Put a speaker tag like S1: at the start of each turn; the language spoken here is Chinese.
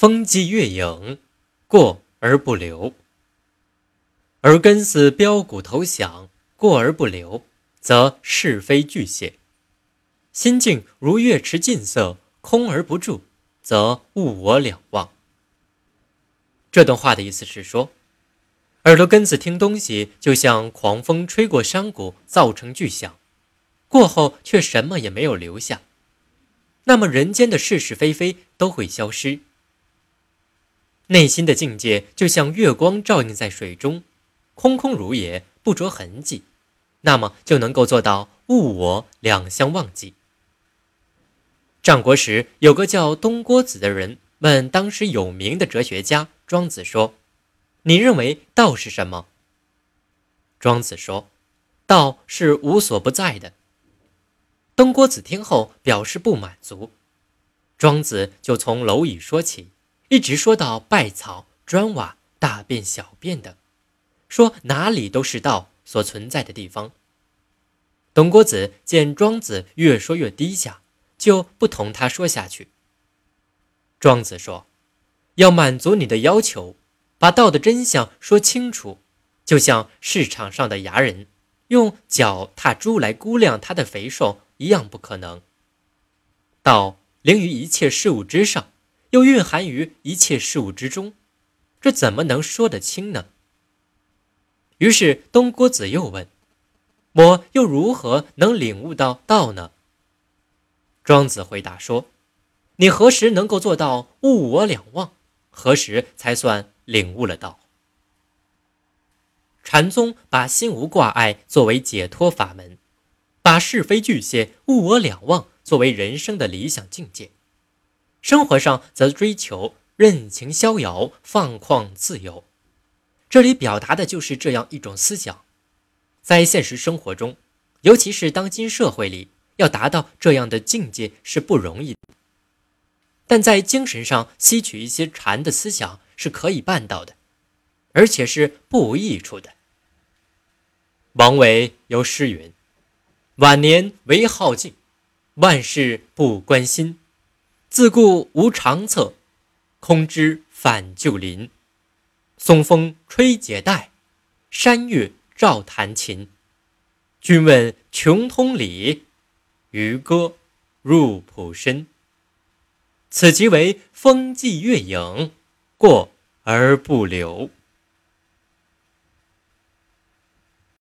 S1: 风际月影，过而不留；耳根似标鼓投响，过而不留，则是非俱泄；心境如月池近色，空而不住，则物我两忘。这段话的意思是说，耳朵根子听东西，就像狂风吹过山谷，造成巨响，过后却什么也没有留下。那么人间的是是非非都会消失。内心的境界就像月光照映在水中，空空如也，不着痕迹，那么就能够做到物我两相忘记。战国时有个叫东郭子的人问当时有名的哲学家庄子说：“你认为道是什么？”庄子说：“道是无所不在的。”东郭子听后表示不满足，庄子就从蝼蚁说起。一直说到败草、砖瓦、大便、小便的，说哪里都是道所存在的地方。董郭子见庄子越说越低下，就不同他说下去。庄子说：“要满足你的要求，把道的真相说清楚，就像市场上的牙人用脚踏猪来估量它的肥瘦一样，不可能。道凌于一切事物之上。”又蕴含于一切事物之中，这怎么能说得清呢？于是东郭子又问：“我又如何能领悟到道呢？”庄子回答说：“你何时能够做到物我两忘？何时才算领悟了道？”禅宗把心无挂碍作为解脱法门，把是非俱泄、物我两忘作为人生的理想境界。生活上则追求任情逍遥、放旷自由，这里表达的就是这样一种思想。在现实生活中，尤其是当今社会里，要达到这样的境界是不容易的。但在精神上吸取一些禅的思想是可以办到的，而且是不无益处的。王维有诗云：“晚年唯好静，万事不关心。”自顾无长策，空知返旧林。松风吹解带，山月照弹琴。君问穷通理，渔歌入浦深。此即为风际月影，过而不留。